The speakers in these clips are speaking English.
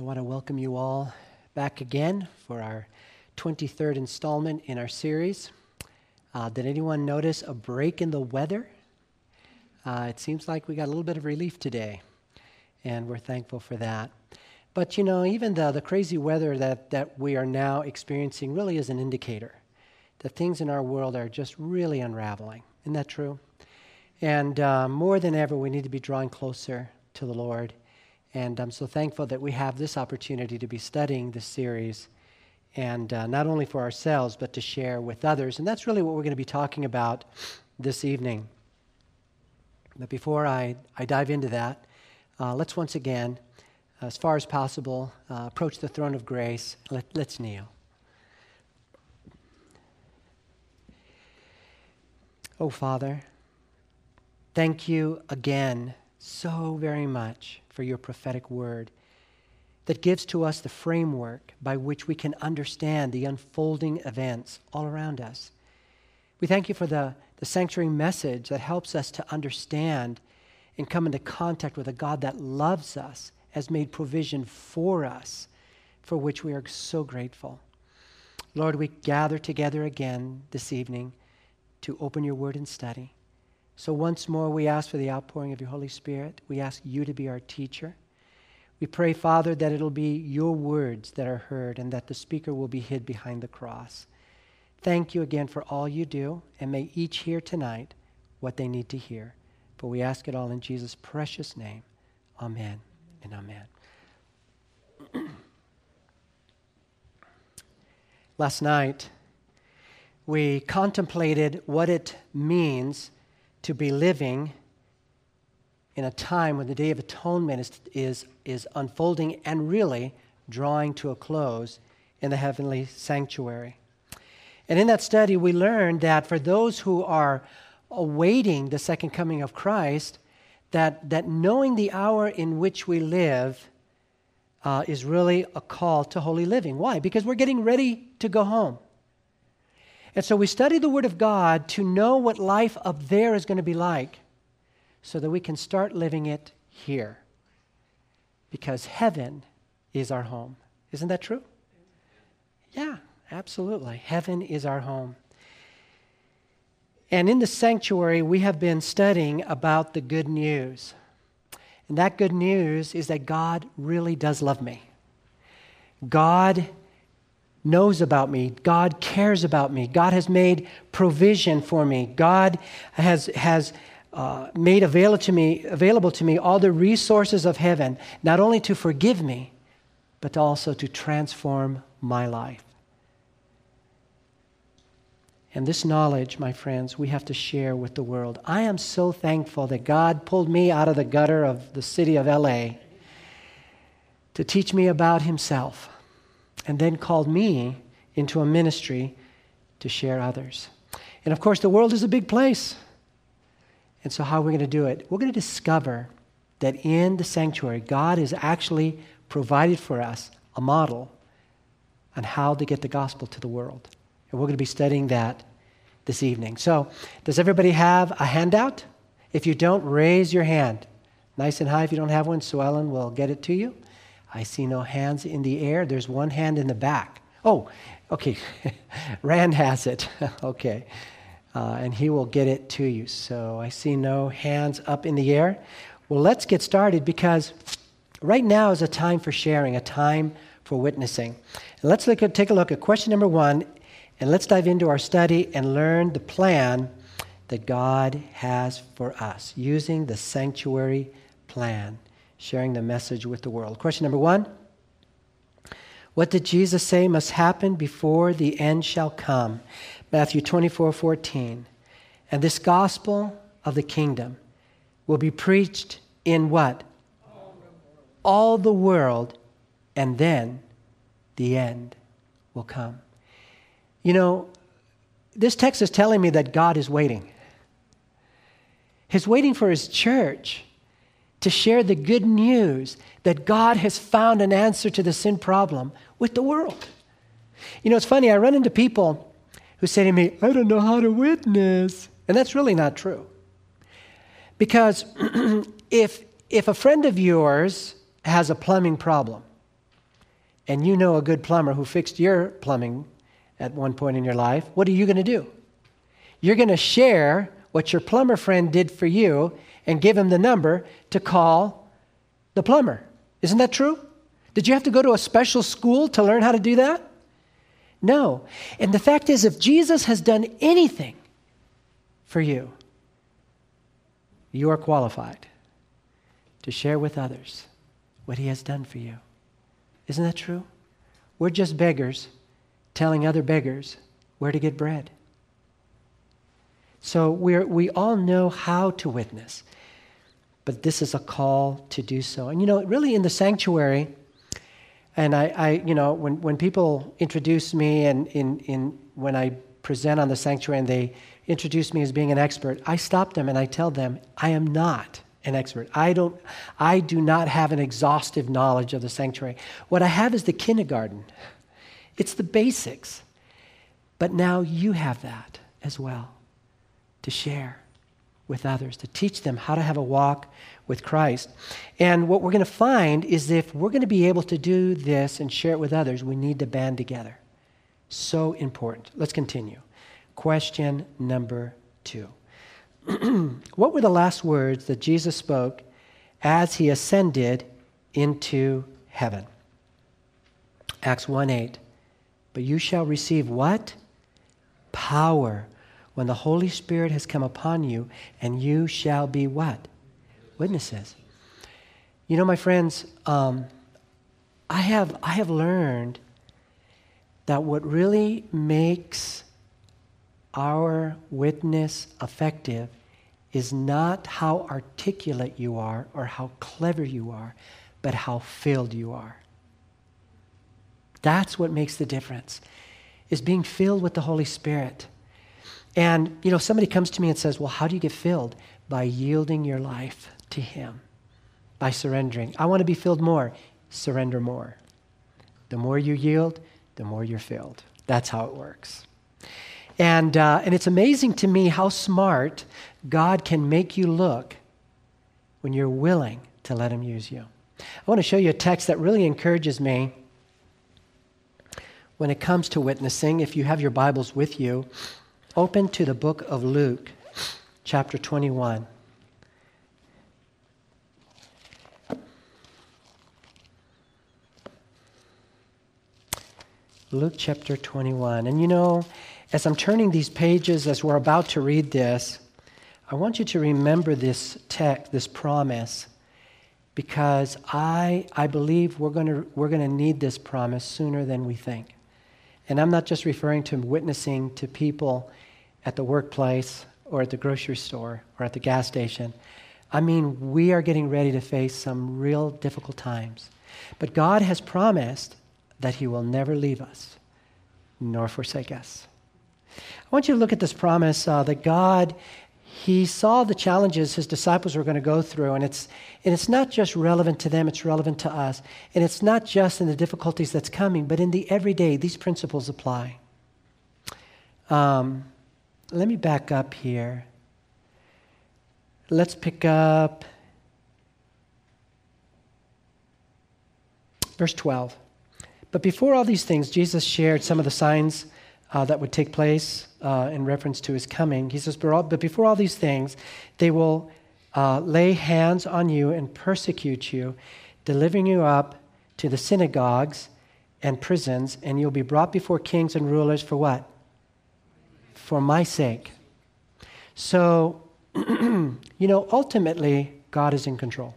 I want to welcome you all back again for our 23rd installment in our series. Uh, did anyone notice a break in the weather? Uh, it seems like we got a little bit of relief today, and we're thankful for that. But you know, even the, the crazy weather that, that we are now experiencing really is an indicator that things in our world are just really unraveling. Isn't that true? And uh, more than ever, we need to be drawing closer to the Lord and I'm so thankful that we have this opportunity to be studying this series, and uh, not only for ourselves, but to share with others. And that's really what we're going to be talking about this evening. But before I, I dive into that, uh, let's once again, as far as possible, uh, approach the throne of grace. Let, let's kneel. Oh, Father, thank you again so very much for your prophetic word that gives to us the framework by which we can understand the unfolding events all around us. We thank you for the, the sanctuary message that helps us to understand and come into contact with a God that loves us, has made provision for us, for which we are so grateful. Lord, we gather together again this evening to open your word and study. So once more, we ask for the outpouring of your Holy Spirit. We ask you to be our teacher. We pray, Father, that it'll be your words that are heard and that the speaker will be hid behind the cross. Thank you again for all you do, and may each hear tonight what they need to hear. For we ask it all in Jesus' precious name. Amen and amen. Last night, we contemplated what it means to be living in a time when the Day of Atonement is, is, is unfolding and really drawing to a close in the heavenly sanctuary. And in that study, we learned that for those who are awaiting the second coming of Christ, that, that knowing the hour in which we live uh, is really a call to holy living. Why? Because we're getting ready to go home. And so we study the Word of God to know what life up there is going to be like so that we can start living it here. Because heaven is our home. Isn't that true? Yeah, absolutely. Heaven is our home. And in the sanctuary, we have been studying about the good news. And that good news is that God really does love me. God knows about me. God cares about me. God has made provision for me. God has, has uh, made available to, me, available to me all the resources of heaven, not only to forgive me, but also to transform my life. And this knowledge, my friends, we have to share with the world. I am so thankful that God pulled me out of the gutter of the city of LA to teach me about Himself and then called me into a ministry to share others. And of course, the world is a big place. And so, how are we going to do it? We're going to discover that in the sanctuary, God has actually provided for us a model on how to get the gospel to the world. And we're going to be studying that this evening. So, does everybody have a handout? If you don't, raise your hand. Nice and high if you don't have one, so Ellen will get it to you. I see no hands in the air. There's one hand in the back. Oh, okay. Rand has it. okay. Uh, and he will get it to you. So I see no hands up in the air. Well, let's get started because right now is a time for sharing, a time for witnessing. And let's look at, take a look at question number one, and let's dive into our study and learn the plan that God has for us using the sanctuary plan sharing the message with the world. Question number one What did Jesus say must happen before the end shall come? Matthew 24 14. And this gospel of the kingdom will be preached in what? All the world, and then the end will come. You know, this text is telling me that God is waiting. He's waiting for his church to share the good news that God has found an answer to the sin problem with the world. You know, it's funny, I run into people who say to me, I don't know how to witness. And that's really not true. Because if, if a friend of yours has a plumbing problem, and you know a good plumber who fixed your plumbing at one point in your life, what are you going to do? You're going to share what your plumber friend did for you and give him the number to call the plumber. Isn't that true? Did you have to go to a special school to learn how to do that? No. And the fact is, if Jesus has done anything for you, you are qualified to share with others what he has done for you. Isn't that true? We're just beggars telling other beggars where to get bread. So we we all know how to witness, but this is a call to do so. And you know, really in the sanctuary, and I, I you know, when, when people introduce me and in, in, when I present on the sanctuary and they introduce me as being an expert, I stop them and I tell them, I am not an expert. I don't I do not have an exhaustive knowledge of the sanctuary. What I have is the kindergarten. It's the basics. But now you have that as well to share with others, to teach them how to have a walk with Christ. And what we're going to find is if we're going to be able to do this and share it with others, we need to band together. So important. Let's continue. Question number two What were the last words that Jesus spoke as he ascended into heaven? Acts 1 8. But you shall receive what? Power when the Holy Spirit has come upon you, and you shall be what? Witnesses. You know, my friends, um, I, have, I have learned that what really makes our witness effective is not how articulate you are or how clever you are, but how filled you are. That's what makes the difference, is being filled with the Holy Spirit. And, you know, somebody comes to me and says, Well, how do you get filled? By yielding your life to Him, by surrendering. I want to be filled more. Surrender more. The more you yield, the more you're filled. That's how it works. And, uh, and it's amazing to me how smart God can make you look when you're willing to let Him use you. I want to show you a text that really encourages me when it comes to witnessing. If you have your Bibles with you, Open to the book of Luke, chapter 21. Luke chapter 21. And you know, as I'm turning these pages, as we're about to read this, I want you to remember this text, this promise, because I, I believe we're going we're going to need this promise sooner than we think. And I'm not just referring to witnessing to people at the workplace or at the grocery store or at the gas station. I mean, we are getting ready to face some real difficult times. But God has promised that He will never leave us nor forsake us. I want you to look at this promise uh, that God, He saw the challenges His disciples were going to go through, and it's, and it's not just relevant to them, it's relevant to us. And it's not just in the difficulties that's coming, but in the everyday, these principles apply. Um, let me back up here. Let's pick up verse 12. But before all these things, Jesus shared some of the signs uh, that would take place uh, in reference to his coming. He says, But before all these things, they will uh, lay hands on you and persecute you, delivering you up to the synagogues and prisons, and you'll be brought before kings and rulers for what? for my sake. So, you know, ultimately, God is in control.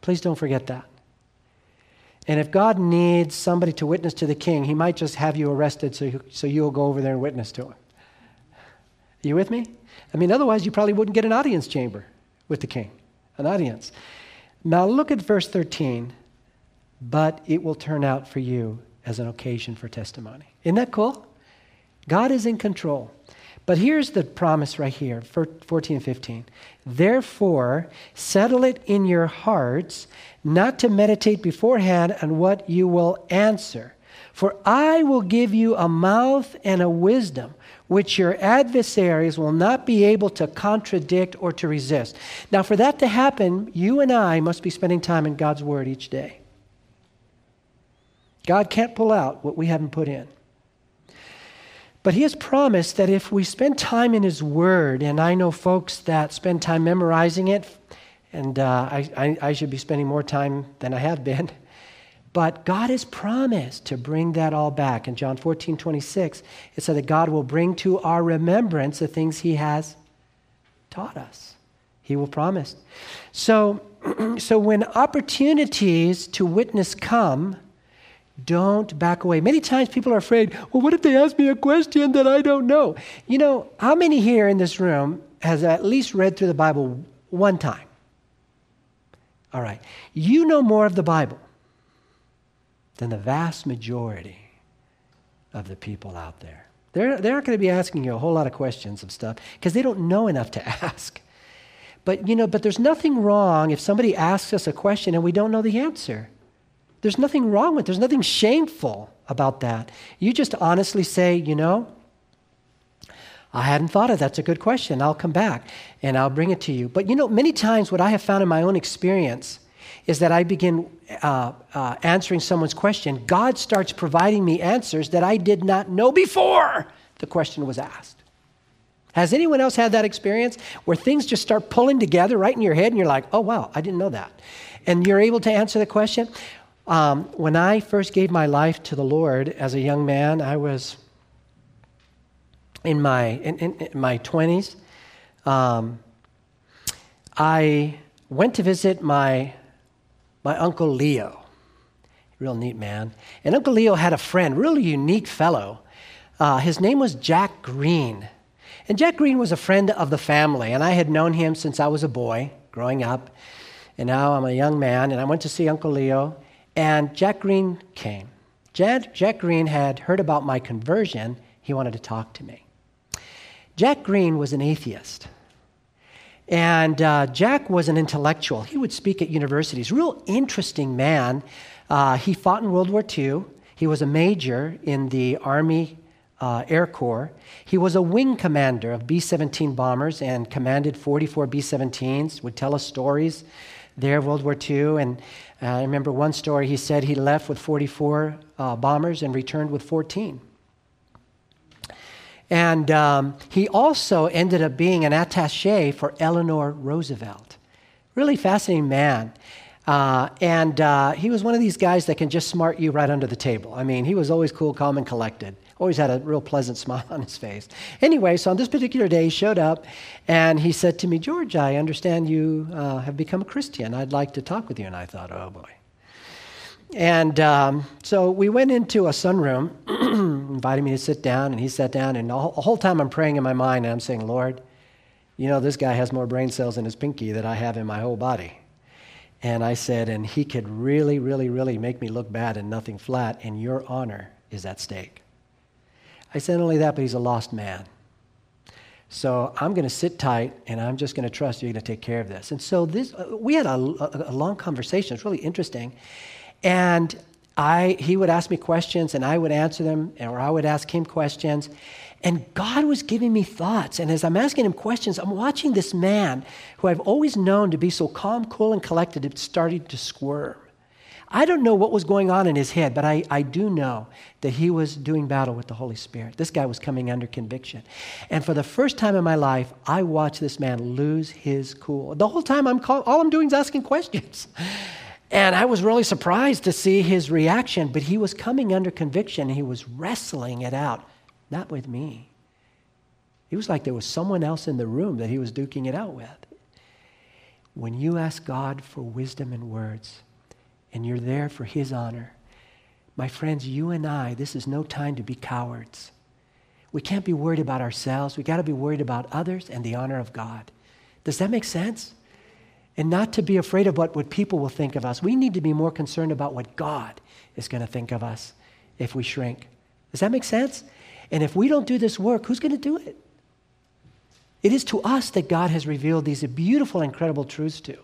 Please don't forget that. And if God needs somebody to witness to the king, he might just have you arrested so, you, so you'll go over there and witness to him. Are you with me? I mean, otherwise, you probably wouldn't get an audience chamber with the king, an audience. Now, look at verse 13. But it will turn out for you as an occasion for testimony. Isn't that cool? God is in control. But here's the promise right here 14 and 15. Therefore, settle it in your hearts not to meditate beforehand on what you will answer. For I will give you a mouth and a wisdom which your adversaries will not be able to contradict or to resist. Now, for that to happen, you and I must be spending time in God's Word each day. God can't pull out what we haven't put in. But He has promised that if we spend time in His Word, and I know folks that spend time memorizing it, and uh, I, I, I should be spending more time than I have been. But God has promised to bring that all back. In John 14, 26, it said that God will bring to our remembrance the things He has taught us. He will promise. So, so when opportunities to witness come, don't back away. Many times people are afraid, well, what if they ask me a question that I don't know? You know, how many here in this room has at least read through the Bible one time? All right. You know more of the Bible than the vast majority of the people out there. They're, they aren't going to be asking you a whole lot of questions of stuff because they don't know enough to ask. But, you know, but there's nothing wrong if somebody asks us a question and we don't know the answer. There's nothing wrong with it. There's nothing shameful about that. You just honestly say, you know, I hadn't thought of that. That's a good question. I'll come back and I'll bring it to you. But you know, many times what I have found in my own experience is that I begin uh, uh, answering someone's question, God starts providing me answers that I did not know before the question was asked. Has anyone else had that experience where things just start pulling together right in your head and you're like, oh, wow, I didn't know that? And you're able to answer the question? Um, when I first gave my life to the Lord as a young man, I was in my, in, in, in my 20s. Um, I went to visit my my Uncle Leo. Real neat man. And Uncle Leo had a friend, really unique fellow. Uh, his name was Jack Green. And Jack Green was a friend of the family, and I had known him since I was a boy growing up. And now I'm a young man, and I went to see Uncle Leo, and Jack Green came. Jack, Jack Green had heard about my conversion. He wanted to talk to me. Jack Green was an atheist. And uh, Jack was an intellectual. He would speak at universities. Real interesting man. Uh, he fought in World War II. He was a major in the Army uh, Air Corps. He was a wing commander of B 17 bombers and commanded 44 B 17s, would tell us stories there of World War II. And uh, I remember one story he said he left with 44 uh, bombers and returned with 14. And um, he also ended up being an attache for Eleanor Roosevelt. Really fascinating man. Uh, and uh, he was one of these guys that can just smart you right under the table. I mean, he was always cool, calm, and collected. Always had a real pleasant smile on his face. Anyway, so on this particular day, he showed up and he said to me, George, I understand you uh, have become a Christian. I'd like to talk with you. And I thought, oh boy. And um, so we went into a sunroom, invited me to sit down, and he sat down. And the whole time I'm praying in my mind, and I'm saying, Lord, you know, this guy has more brain cells in his pinky than I have in my whole body. And I said, and he could really, really, really make me look bad and nothing flat, and your honor is at stake. I said, only that, but he's a lost man. So I'm going to sit tight and I'm just going to trust you're going to take care of this. And so this, uh, we had a, a, a long conversation. It's really interesting. And I, he would ask me questions and I would answer them, or I would ask him questions. And God was giving me thoughts. And as I'm asking him questions, I'm watching this man who I've always known to be so calm, cool, and collected, it started to squirm. I don't know what was going on in his head, but I, I do know that he was doing battle with the Holy Spirit. This guy was coming under conviction. And for the first time in my life, I watched this man lose his cool. The whole time, I'm call, all I'm doing is asking questions. And I was really surprised to see his reaction, but he was coming under conviction. He was wrestling it out, not with me. It was like there was someone else in the room that he was duking it out with. When you ask God for wisdom and words, and you're there for his honor, my friends, you and I, this is no time to be cowards. We can't be worried about ourselves. We got to be worried about others and the honor of God. Does that make sense? And not to be afraid of what, what people will think of us. We need to be more concerned about what God is going to think of us if we shrink. Does that make sense? And if we don't do this work, who's going to do it? It is to us that God has revealed these beautiful, incredible truths to.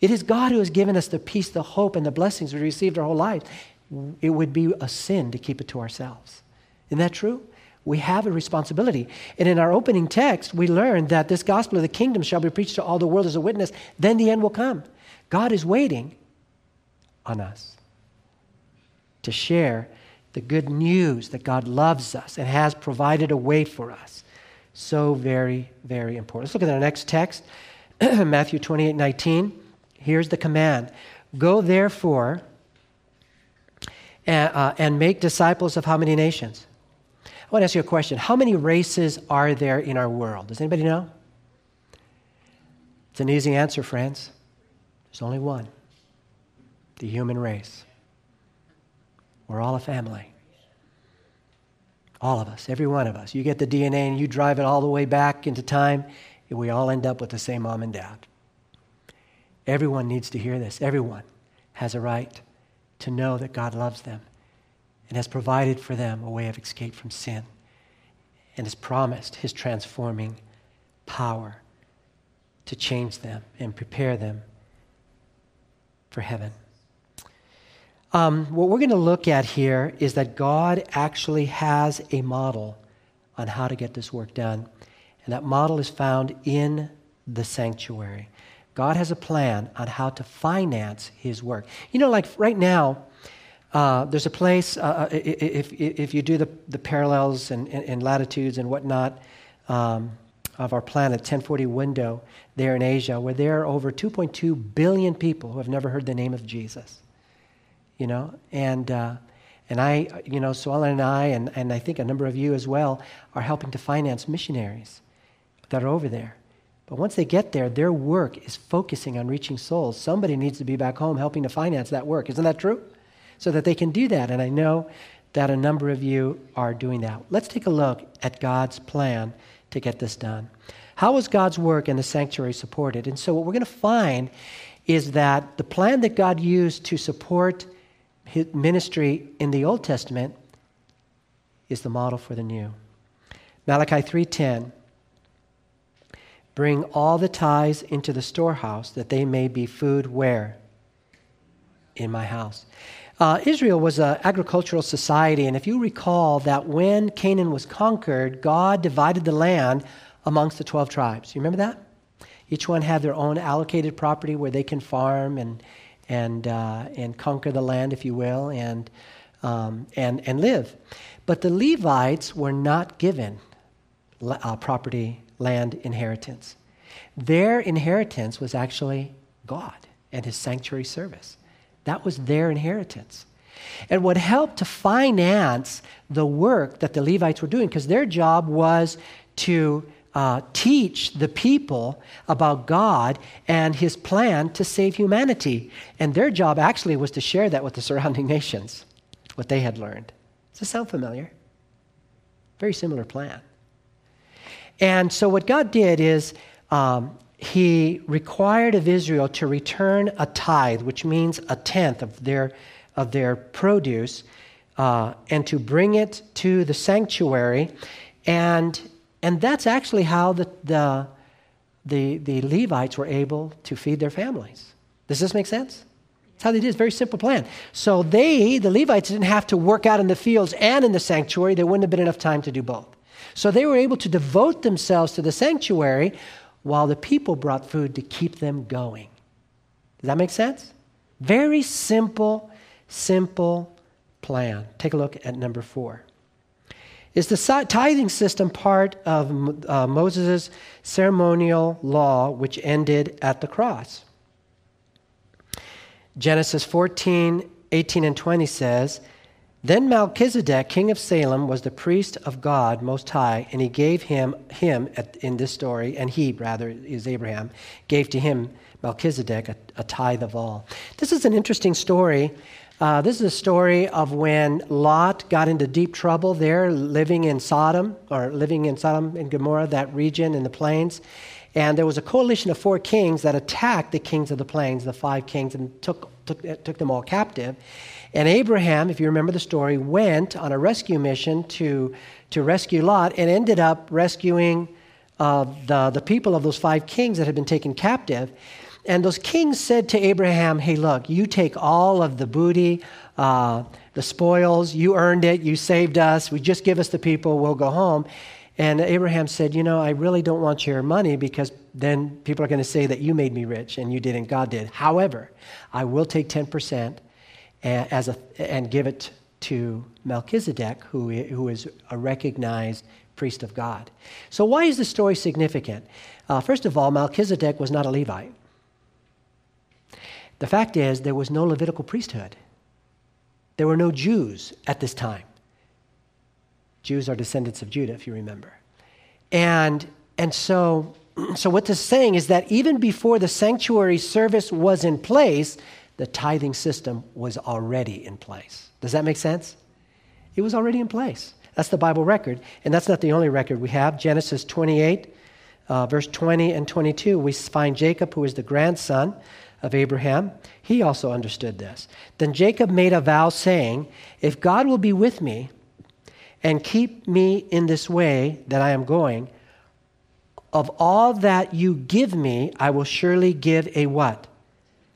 It is God who has given us the peace, the hope, and the blessings we received our whole life. It would be a sin to keep it to ourselves. Isn't that true? We have a responsibility. And in our opening text, we learn that this gospel of the kingdom shall be preached to all the world as a witness. Then the end will come. God is waiting on us to share the good news that God loves us and has provided a way for us. So very, very important. Let's look at our next text, Matthew 28 19. Here's the command Go therefore and, uh, and make disciples of how many nations? I want to ask you a question. How many races are there in our world? Does anybody know? It's an easy answer, friends. There's only one the human race. We're all a family. All of us, every one of us. You get the DNA and you drive it all the way back into time, and we all end up with the same mom and dad. Everyone needs to hear this. Everyone has a right to know that God loves them and has provided for them a way of escape from sin and has promised his transforming power to change them and prepare them for heaven. Um, what we're going to look at here is that God actually has a model on how to get this work done. And that model is found in the sanctuary. God has a plan on how to finance his work. You know, like right now, uh, there's a place, uh, uh if, if you do the, the parallels and, and, latitudes and whatnot um, of our planet, 1040 window there in Asia, where there are over 2.2 billion people who have never heard the name of Jesus. You know, and, uh, and I, you know, so Ellen and I, and, and I think a number of you as well, are helping to finance missionaries that are over there. But once they get there, their work is focusing on reaching souls. Somebody needs to be back home helping to finance that work. Isn't that true? So that they can do that. And I know that a number of you are doing that. Let's take a look at God's plan to get this done. How was God's work in the sanctuary supported? And so, what we're going to find is that the plan that God used to support his ministry in the Old Testament is the model for the new. Malachi 3:10 Bring all the tithes into the storehouse that they may be food where? In my house. Uh, Israel was an agricultural society, and if you recall that when Canaan was conquered, God divided the land amongst the 12 tribes. You remember that? Each one had their own allocated property where they can farm and, and, uh, and conquer the land, if you will, and, um, and, and live. But the Levites were not given uh, property land inheritance. Their inheritance was actually God and his sanctuary service. That was their inheritance. And what helped to finance the work that the Levites were doing, because their job was to uh, teach the people about God and his plan to save humanity. And their job actually was to share that with the surrounding nations, what they had learned. Does this sound familiar? Very similar plan. And so, what God did is um, He required of Israel to return a tithe, which means a tenth of their, of their produce, uh, and to bring it to the sanctuary. And, and that's actually how the, the, the, the Levites were able to feed their families. Does this make sense? That's how they did. It's very simple plan. So they, the Levites, didn't have to work out in the fields and in the sanctuary. There wouldn't have been enough time to do both. So they were able to devote themselves to the sanctuary while the people brought food to keep them going. Does that make sense? Very simple, simple plan. Take a look at number four. Is the tithing system part of uh, Moses' ceremonial law, which ended at the cross? Genesis 14, 18, and 20 says, then Melchizedek, king of Salem, was the priest of God Most High, and he gave him, him at, in this story, and he, rather, is Abraham, gave to him, Melchizedek, a, a tithe of all. This is an interesting story. Uh, this is a story of when Lot got into deep trouble there, living in Sodom, or living in Sodom and Gomorrah, that region in the plains. And there was a coalition of four kings that attacked the kings of the plains, the five kings, and took, took, took them all captive. And Abraham, if you remember the story, went on a rescue mission to, to rescue Lot and ended up rescuing uh, the, the people of those five kings that had been taken captive. And those kings said to Abraham, Hey, look, you take all of the booty, uh, the spoils, you earned it, you saved us, we just give us the people, we'll go home. And Abraham said, You know, I really don't want your money because then people are going to say that you made me rich and you didn't, God did. However, I will take 10% and, as a, and give it to Melchizedek, who, who is a recognized priest of God. So, why is the story significant? Uh, first of all, Melchizedek was not a Levite. The fact is, there was no Levitical priesthood. There were no Jews at this time. Jews are descendants of Judah, if you remember. And, and so, so, what this is saying is that even before the sanctuary service was in place, the tithing system was already in place. Does that make sense? It was already in place. That's the Bible record. And that's not the only record we have. Genesis 28, uh, verse 20 and 22, we find Jacob, who is the grandson of Abraham. He also understood this. Then Jacob made a vow, saying, If God will be with me and keep me in this way that I am going, of all that you give me, I will surely give a what?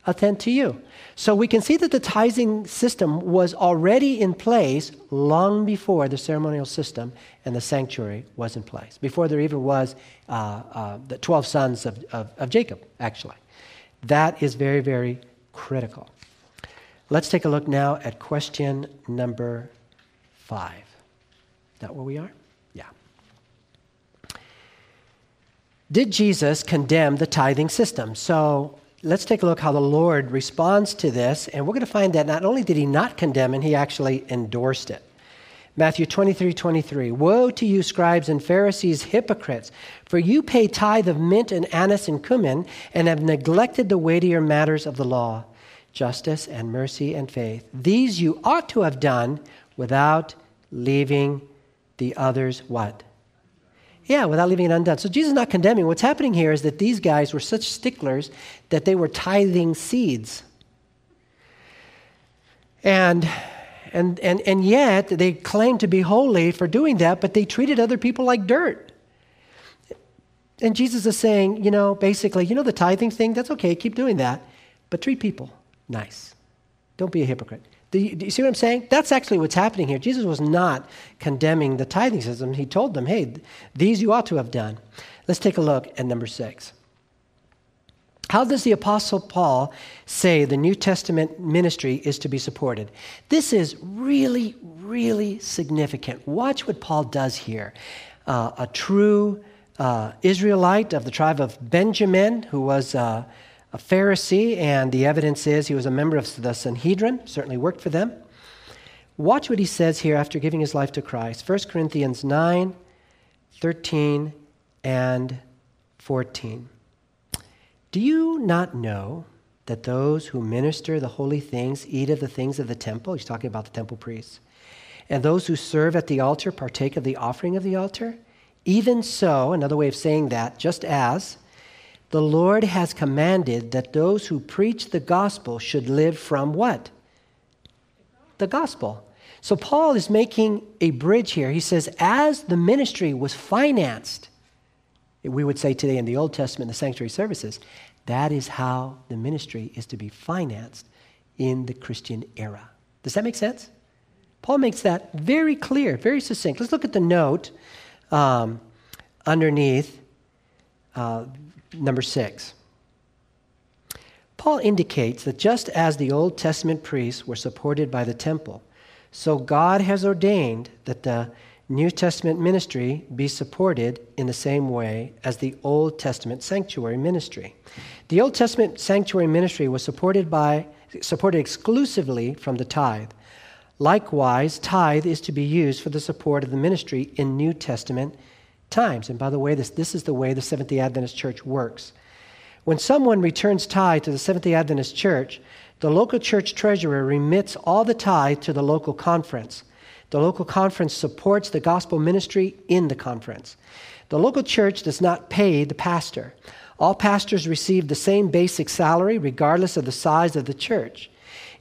A tenth to you. So we can see that the tithing system was already in place long before the ceremonial system and the sanctuary was in place, before there even was uh, uh, the 12 sons of, of, of Jacob, actually. That is very, very critical. Let's take a look now at question number five. Is that where we are? Yeah. Did Jesus condemn the tithing system? So let's take a look how the Lord responds to this. And we're going to find that not only did he not condemn it, he actually endorsed it. Matthew 23 23. Woe to you, scribes and Pharisees, hypocrites, for you pay tithe of mint and anise and cumin, and have neglected the weightier matters of the law justice and mercy and faith. These you ought to have done without leaving the others what? Yeah, without leaving it undone. So Jesus is not condemning. What's happening here is that these guys were such sticklers that they were tithing seeds. And and, and, and yet they claimed to be holy for doing that, but they treated other people like dirt. And Jesus is saying, you know, basically, you know, the tithing thing, that's okay, keep doing that, but treat people nice. Don't be a hypocrite. Do you, do you, see what I'm saying? That's actually what's happening here. Jesus was not condemning the tithing system. He told them, hey, these you ought to have done. Let's take a look at number six. How does the Apostle Paul say the New Testament ministry is to be supported? This is really, really significant. Watch what Paul does here. Uh, a true uh, Israelite of the tribe of Benjamin, who was uh, a Pharisee, and the evidence is he was a member of the Sanhedrin, certainly worked for them. Watch what he says here after giving his life to Christ 1 Corinthians 9, 13, and 14. Do you not know that those who minister the holy things eat of the things of the temple? He's talking about the temple priests. And those who serve at the altar partake of the offering of the altar? Even so, another way of saying that, just as the Lord has commanded that those who preach the gospel should live from what? The gospel. So Paul is making a bridge here. He says, as the ministry was financed, we would say today in the Old Testament, the sanctuary services, that is how the ministry is to be financed in the Christian era. Does that make sense? Paul makes that very clear, very succinct. Let's look at the note um, underneath uh, number six. Paul indicates that just as the Old Testament priests were supported by the temple, so God has ordained that the New Testament ministry be supported in the same way as the Old Testament sanctuary ministry. The Old Testament sanctuary ministry was supported by supported exclusively from the tithe. Likewise, tithe is to be used for the support of the ministry in New Testament times. And by the way, this, this is the way the Seventh day Adventist Church works. When someone returns tithe to the Seventh day Adventist Church, the local church treasurer remits all the tithe to the local conference. The local conference supports the gospel ministry in the conference. The local church does not pay the pastor. All pastors receive the same basic salary regardless of the size of the church.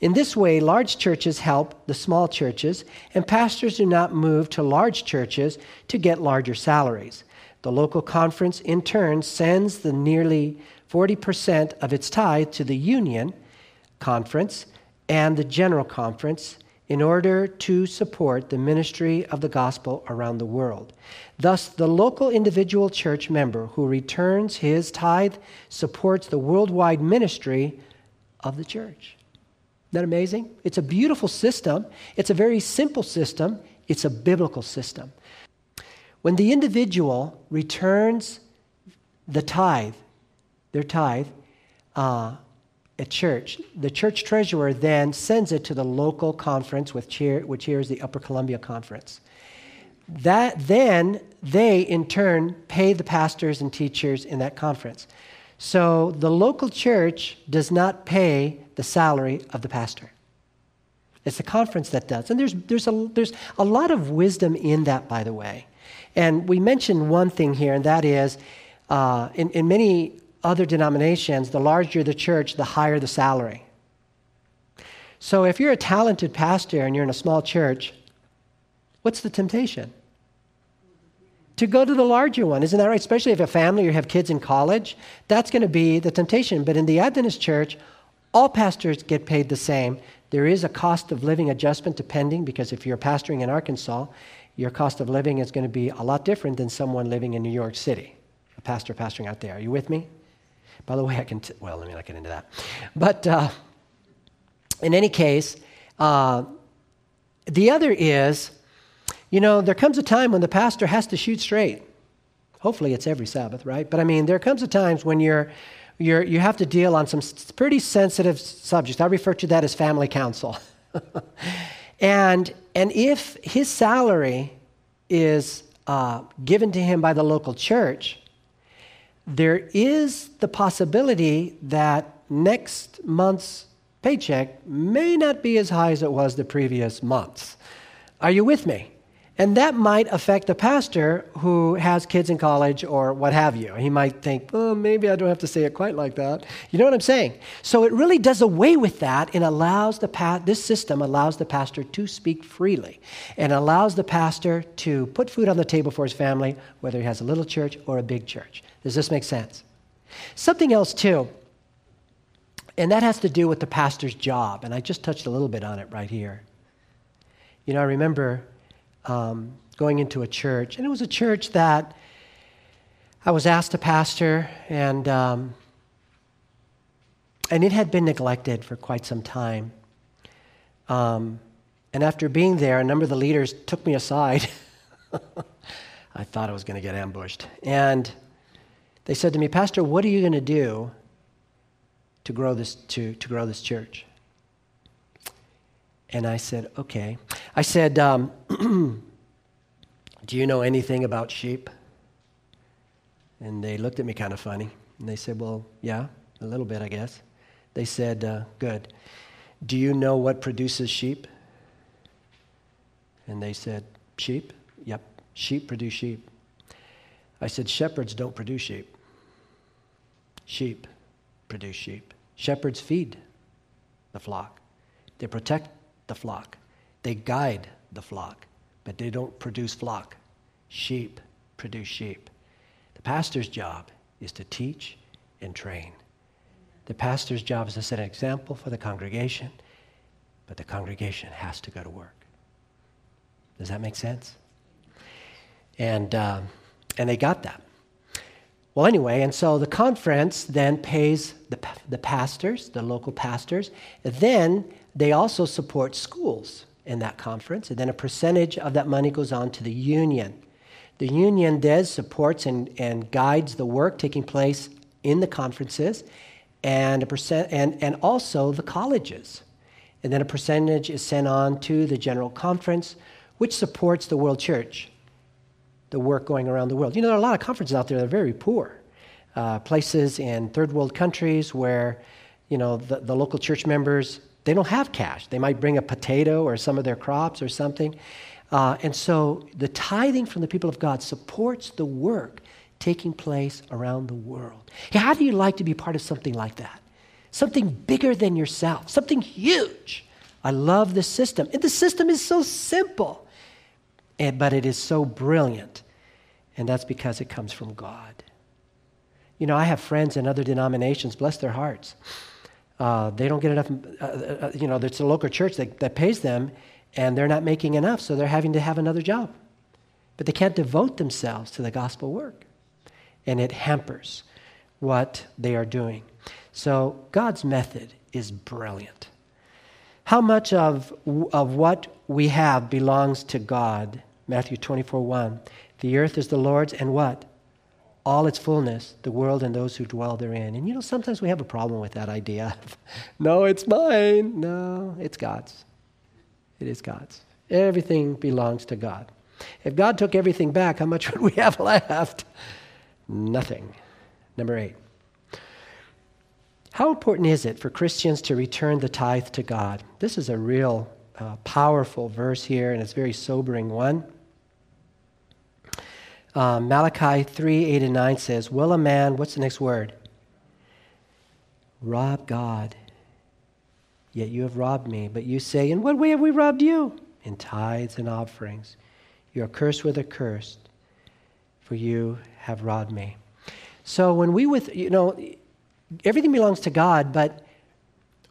In this way, large churches help the small churches, and pastors do not move to large churches to get larger salaries. The local conference, in turn, sends the nearly 40% of its tithe to the union conference and the general conference in order to support the ministry of the gospel around the world. Thus, the local individual church member who returns his tithe supports the worldwide ministry of the church. That amazing? It's a beautiful system. It's a very simple system. It's a biblical system. When the individual returns the tithe, their tithe, uh, at church, the church treasurer then sends it to the local conference, which which here is the Upper Columbia Conference. That then they in turn pay the pastors and teachers in that conference. So the local church does not pay the salary of the pastor. It's the conference that does. And there's, there's, a, there's a lot of wisdom in that, by the way. And we mentioned one thing here, and that is uh, in, in many other denominations, the larger the church, the higher the salary. So if you're a talented pastor and you're in a small church, what's the temptation? To go to the larger one. Isn't that right? Especially if you have a family or have kids in college, that's going to be the temptation. But in the Adventist church, all pastors get paid the same. There is a cost of living adjustment depending, because if you're pastoring in Arkansas, your cost of living is going to be a lot different than someone living in New York City, a pastor pastoring out there. Are you with me? By the way, I can, t- well, let me not get into that. But uh, in any case, uh, the other is, you know, there comes a time when the pastor has to shoot straight. Hopefully it's every Sabbath, right? But I mean, there comes a times when you're, you're, you have to deal on some pretty sensitive subjects. I refer to that as family counsel. and, and if his salary is uh, given to him by the local church, there is the possibility that next month's paycheck may not be as high as it was the previous months. Are you with me? And that might affect a pastor who has kids in college or what have you. He might think, oh, maybe I don't have to say it quite like that. You know what I'm saying? So it really does away with that and allows the pa- this system allows the pastor to speak freely and allows the pastor to put food on the table for his family, whether he has a little church or a big church. Does this make sense? Something else, too, and that has to do with the pastor's job. And I just touched a little bit on it right here. You know, I remember um, going into a church, and it was a church that I was asked to pastor, and um, and it had been neglected for quite some time. Um, and after being there, a number of the leaders took me aside. I thought I was going to get ambushed, and they said to me, Pastor, what are you going to do to grow this to, to grow this church? And I said, okay. I said, um, Do you know anything about sheep? And they looked at me kind of funny. And they said, Well, yeah, a little bit, I guess. They said, uh, Good. Do you know what produces sheep? And they said, Sheep? Yep, sheep produce sheep. I said, Shepherds don't produce sheep. Sheep produce sheep. Shepherds feed the flock, they protect the flock. They guide the flock, but they don't produce flock. Sheep produce sheep. The pastor's job is to teach and train. The pastor's job is to set an example for the congregation, but the congregation has to go to work. Does that make sense? And, uh, and they got that. Well, anyway, and so the conference then pays the, the pastors, the local pastors. Then they also support schools in that conference. And then a percentage of that money goes on to the union. The union does supports and, and guides the work taking place in the conferences and, a percent, and, and also the colleges. And then a percentage is sent on to the General Conference, which supports the World Church the work going around the world. You know, there are a lot of conferences out there that are very poor. Uh, places in third world countries where, you know, the, the local church members, they don't have cash. They might bring a potato or some of their crops or something. Uh, and so the tithing from the people of God supports the work taking place around the world. How do you like to be part of something like that? Something bigger than yourself, something huge. I love the system. And the system is so simple and, but it is so brilliant. And that's because it comes from God. You know, I have friends in other denominations, bless their hearts. Uh, they don't get enough, uh, uh, you know, it's a local church that, that pays them, and they're not making enough, so they're having to have another job. But they can't devote themselves to the gospel work, and it hampers what they are doing. So God's method is brilliant. How much of, of what we have belongs to God? Matthew 24 1. The earth is the Lord's and what? All its fullness, the world and those who dwell therein. And you know, sometimes we have a problem with that idea. no, it's mine. No, it's God's. It is God's. Everything belongs to God. If God took everything back, how much would we have left? Nothing. Number eight. How important is it for Christians to return the tithe to God? This is a real uh, powerful verse here, and it's a very sobering one. Um, Malachi 3 8 and 9 says, Will a man, what's the next word? Rob God. Yet you have robbed me. But you say, In what way have we robbed you? In tithes and offerings. You are cursed with a curse, for you have robbed me. So when we with you know, everything belongs to God, but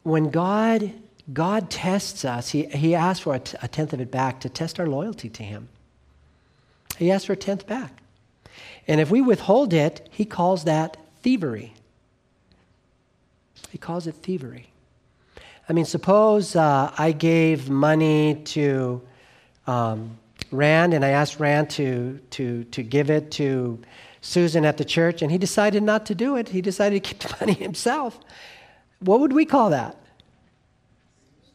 when God God tests us, He, he asks for a, t- a tenth of it back to test our loyalty to Him. He asks for a tenth back. And if we withhold it, He calls that thievery. He calls it thievery. I mean, suppose uh, I gave money to um, Rand and I asked Rand to, to, to give it to Susan at the church, and he decided not to do it. He decided to keep the money himself. What would we call that?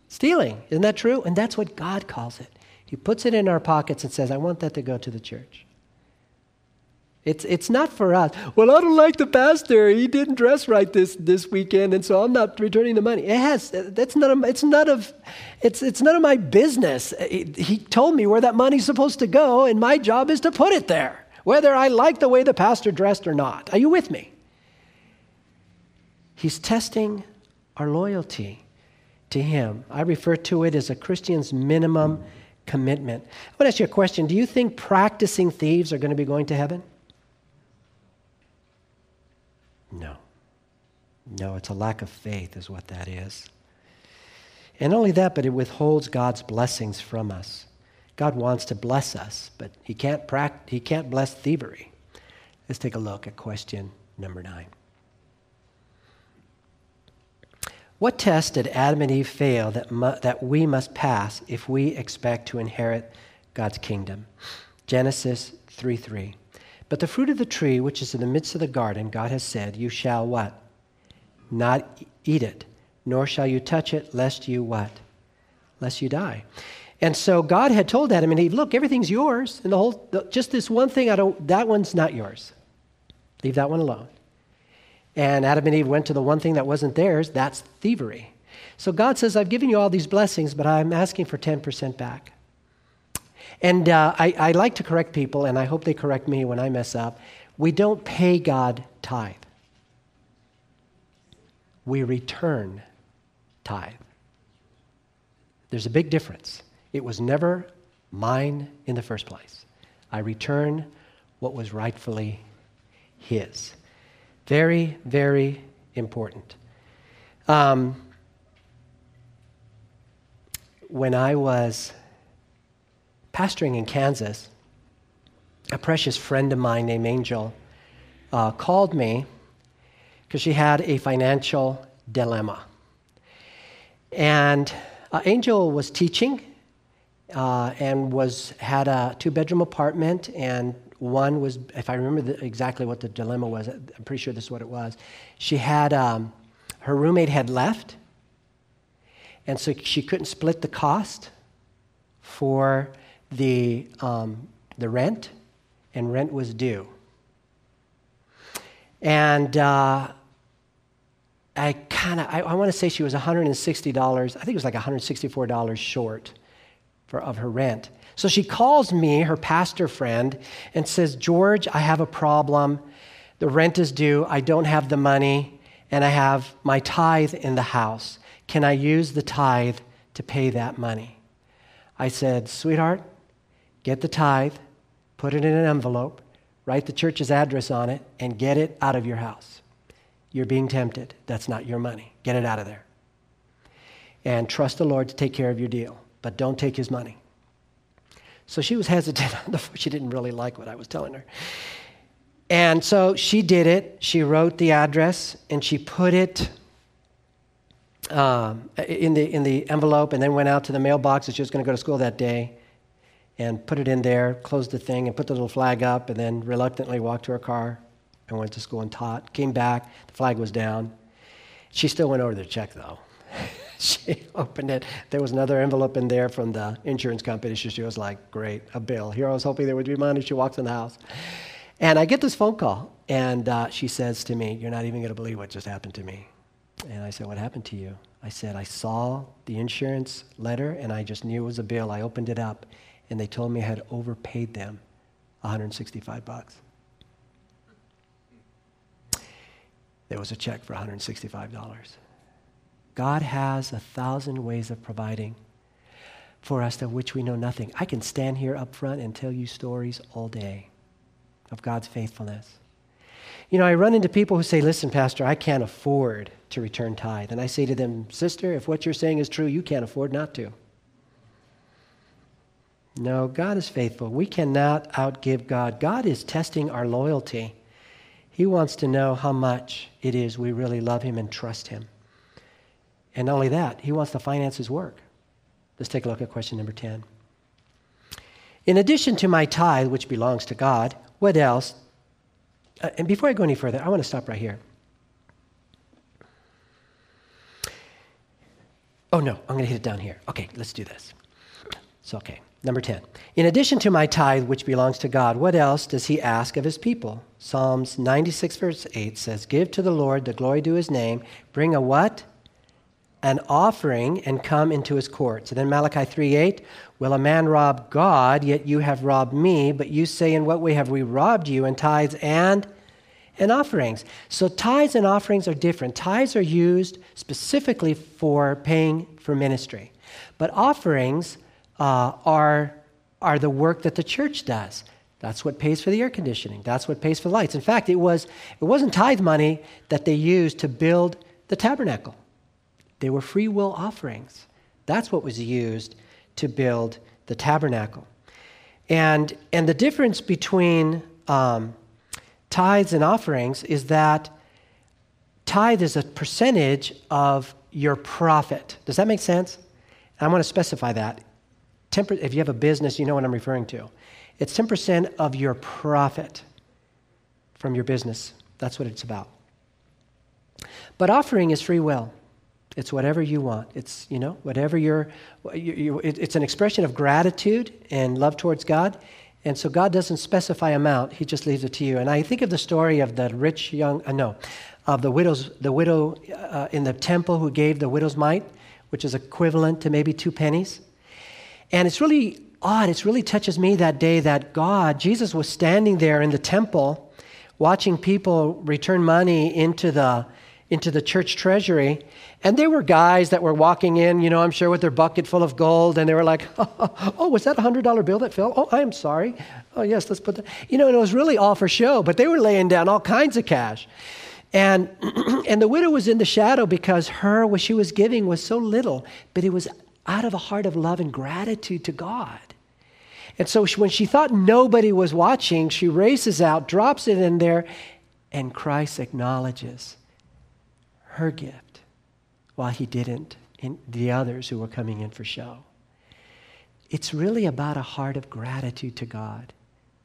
Stealing. Isn't that true? And that's what God calls it. He puts it in our pockets and says, I want that to go to the church. It's, it's not for us. Well, I don't like the pastor. He didn't dress right this, this weekend, and so I'm not returning the money. It has, that's none of, it's, none of, it's, it's none of my business. He told me where that money's supposed to go, and my job is to put it there, whether I like the way the pastor dressed or not. Are you with me? He's testing our loyalty to him. I refer to it as a Christian's minimum commitment. I want to ask you a question. Do you think practicing thieves are going to be going to heaven? No. No, it's a lack of faith, is what that is. And only that, but it withholds God's blessings from us. God wants to bless us, but He can't, pract- he can't bless thievery. Let's take a look at question number nine. What test did Adam and Eve fail that, mu- that we must pass if we expect to inherit God's kingdom? Genesis 3 3. But the fruit of the tree which is in the midst of the garden, God has said, You shall what? Not eat it, nor shall you touch it, lest you what? Lest you die. And so God had told Adam and Eve, Look, everything's yours. And the whole, just this one thing, I don't, that one's not yours. Leave that one alone. And Adam and Eve went to the one thing that wasn't theirs. That's thievery. So God says, I've given you all these blessings, but I'm asking for 10% back. And uh, I, I like to correct people, and I hope they correct me when I mess up. We don't pay God tithe, we return tithe. There's a big difference. It was never mine in the first place. I return what was rightfully His. Very, very important. Um, when I was pastoring in Kansas, a precious friend of mine named Angel uh, called me because she had a financial dilemma. And uh, Angel was teaching uh, and was had a two bedroom apartment, and one was, if I remember the, exactly what the dilemma was, I'm pretty sure this is what it was. She had um, her roommate had left, and so she couldn't split the cost for the, um, the rent, and rent was due. And uh, I kind of, I, I want to say she was $160, I think it was like $164 short for, of her rent. So she calls me, her pastor friend, and says, George, I have a problem. The rent is due. I don't have the money, and I have my tithe in the house. Can I use the tithe to pay that money? I said, Sweetheart, get the tithe, put it in an envelope, write the church's address on it, and get it out of your house. You're being tempted. That's not your money. Get it out of there. And trust the Lord to take care of your deal, but don't take his money. So she was hesitant. she didn't really like what I was telling her. And so she did it. She wrote the address and she put it um, in, the, in the envelope and then went out to the mailbox that she was going to go to school that day and put it in there, closed the thing, and put the little flag up, and then reluctantly walked to her car and went to school and taught. Came back, the flag was down. She still went over the check, though. she opened it. There was another envelope in there from the insurance company. She, she was like, Great, a bill. Here I was hoping there would be money. She walks in the house. And I get this phone call, and uh, she says to me, You're not even going to believe what just happened to me. And I said, What happened to you? I said, I saw the insurance letter, and I just knew it was a bill. I opened it up, and they told me I had overpaid them 165 bucks. There was a check for $165. God has a thousand ways of providing for us of which we know nothing. I can stand here up front and tell you stories all day of God's faithfulness. You know, I run into people who say, Listen, Pastor, I can't afford to return tithe. And I say to them, Sister, if what you're saying is true, you can't afford not to. No, God is faithful. We cannot outgive God. God is testing our loyalty. He wants to know how much it is we really love Him and trust Him. And not only that, he wants to finance his work. Let's take a look at question number 10. In addition to my tithe, which belongs to God, what else? Uh, and before I go any further, I want to stop right here. Oh, no, I'm going to hit it down here. Okay, let's do this. It's okay. Number 10. In addition to my tithe, which belongs to God, what else does he ask of his people? Psalms 96, verse 8 says, Give to the Lord the glory due his name. Bring a what? An offering and come into his courts. And then Malachi 3:8, will a man rob God, yet you have robbed me, but you say in what way have we robbed you in tithes and and offerings. So tithes and offerings are different. Tithes are used specifically for paying for ministry. But offerings uh, are, are the work that the church does. That's what pays for the air conditioning. That's what pays for the lights. In fact, it, was, it wasn't tithe money that they used to build the tabernacle. They were free will offerings. That's what was used to build the tabernacle. And, and the difference between um, tithes and offerings is that tithe is a percentage of your profit. Does that make sense? I want to specify that. 10, if you have a business, you know what I'm referring to. It's 10% of your profit from your business. That's what it's about. But offering is free will. It's whatever you want. It's, you know, whatever you're, you, you, it, it's an expression of gratitude and love towards God. And so God doesn't specify amount, He just leaves it to you. And I think of the story of the rich young, uh, no, of the, widow's, the widow uh, in the temple who gave the widow's mite, which is equivalent to maybe two pennies. And it's really odd, it really touches me that day that God, Jesus was standing there in the temple watching people return money into the, into the church treasury. And there were guys that were walking in, you know, I'm sure with their bucket full of gold, and they were like, oh, was that a $100 bill that fell? Oh, I'm sorry. Oh, yes, let's put that. You know, and it was really all for show, but they were laying down all kinds of cash. And, and the widow was in the shadow because her, what she was giving was so little, but it was out of a heart of love and gratitude to God. And so when she thought nobody was watching, she races out, drops it in there, and Christ acknowledges her gift while he didn't in the others who were coming in for show. It's really about a heart of gratitude to God.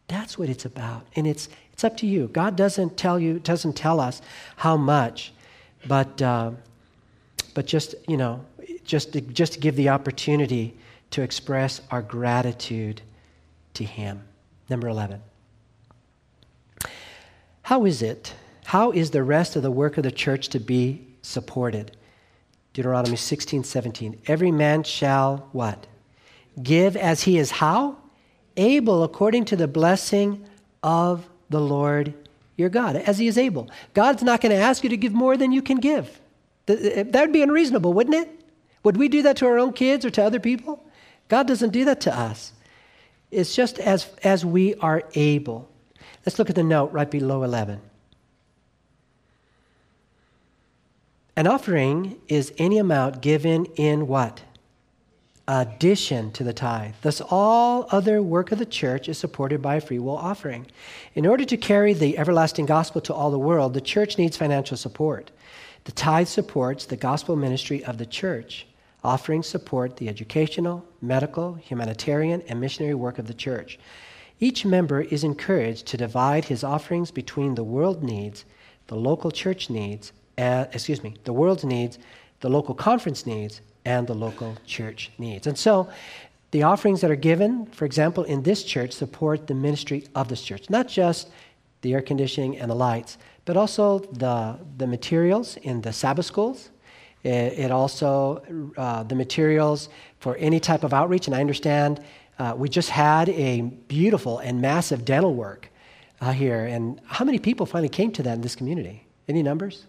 That's what it's about. And it's, it's up to you. God doesn't tell you, doesn't tell us how much, but, uh, but just, you know, just to, just to give the opportunity to express our gratitude to Him. Number 11. How is it? How is the rest of the work of the church to be supported? Deuteronomy 16, 17. Every man shall what? Give as he is how? Able according to the blessing of the Lord your God, as he is able. God's not going to ask you to give more than you can give. Eh, that would be unreasonable, wouldn't it? Would we do that to our own kids or to other people? God doesn't do that to us. It's just as, as we are able. Let's look at the note right below 11. An offering is any amount given in what? Addition to the tithe. Thus, all other work of the church is supported by a free will offering. In order to carry the everlasting gospel to all the world, the church needs financial support. The tithe supports the gospel ministry of the church. Offerings support the educational, medical, humanitarian, and missionary work of the church. Each member is encouraged to divide his offerings between the world needs, the local church needs, uh, excuse me, the world's needs, the local conference needs, and the local church needs. And so the offerings that are given, for example, in this church, support the ministry of this church, not just the air conditioning and the lights, but also the, the materials in the Sabbath schools. It, it also, uh, the materials for any type of outreach, and I understand uh, we just had a beautiful and massive dental work uh, here. And how many people finally came to that in this community? Any numbers?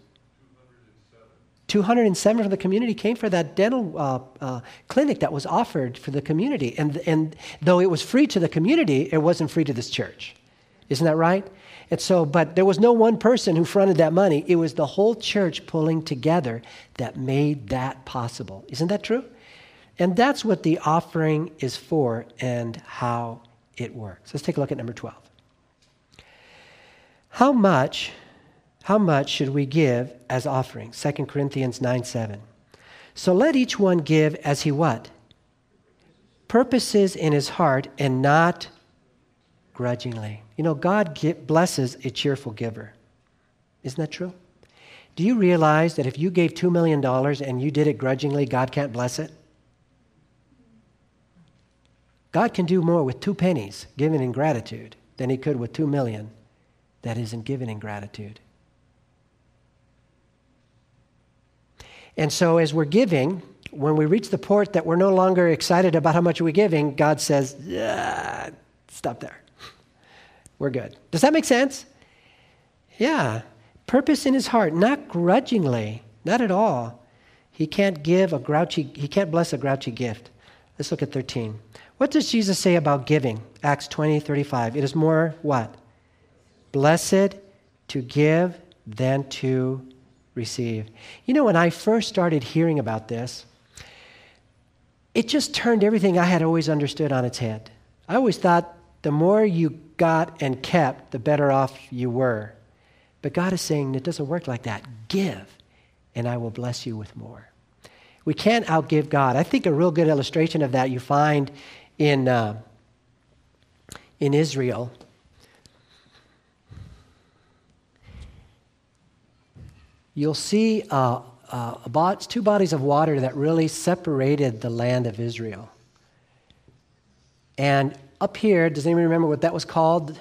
207 from the community came for that dental uh, uh, clinic that was offered for the community. And, and though it was free to the community, it wasn't free to this church. Isn't that right? And so, but there was no one person who fronted that money. It was the whole church pulling together that made that possible. Isn't that true? And that's what the offering is for and how it works. Let's take a look at number 12. How much how much should we give as offering? 2 Corinthians 9 7. So let each one give as he what? Purposes in his heart and not grudgingly. You know, God blesses a cheerful giver. Isn't that true? Do you realize that if you gave $2 million and you did it grudgingly, God can't bless it? God can do more with two pennies given in gratitude than he could with two million that isn't given in gratitude. And so, as we're giving, when we reach the point that we're no longer excited about how much we're giving, God says, stop there. We're good. Does that make sense? Yeah. Purpose in his heart, not grudgingly, not at all. He can't give a grouchy, he can't bless a grouchy gift. Let's look at 13. What does Jesus say about giving? Acts 20, 35. It is more what? Blessed to give than to receive. You know, when I first started hearing about this, it just turned everything I had always understood on its head. I always thought the more you got and kept, the better off you were. But God is saying it doesn't work like that. Give, and I will bless you with more. We can't outgive God. I think a real good illustration of that you find in, uh, in Israel. You'll see uh, uh, two bodies of water that really separated the land of Israel. And up here, does anyone remember what that was called?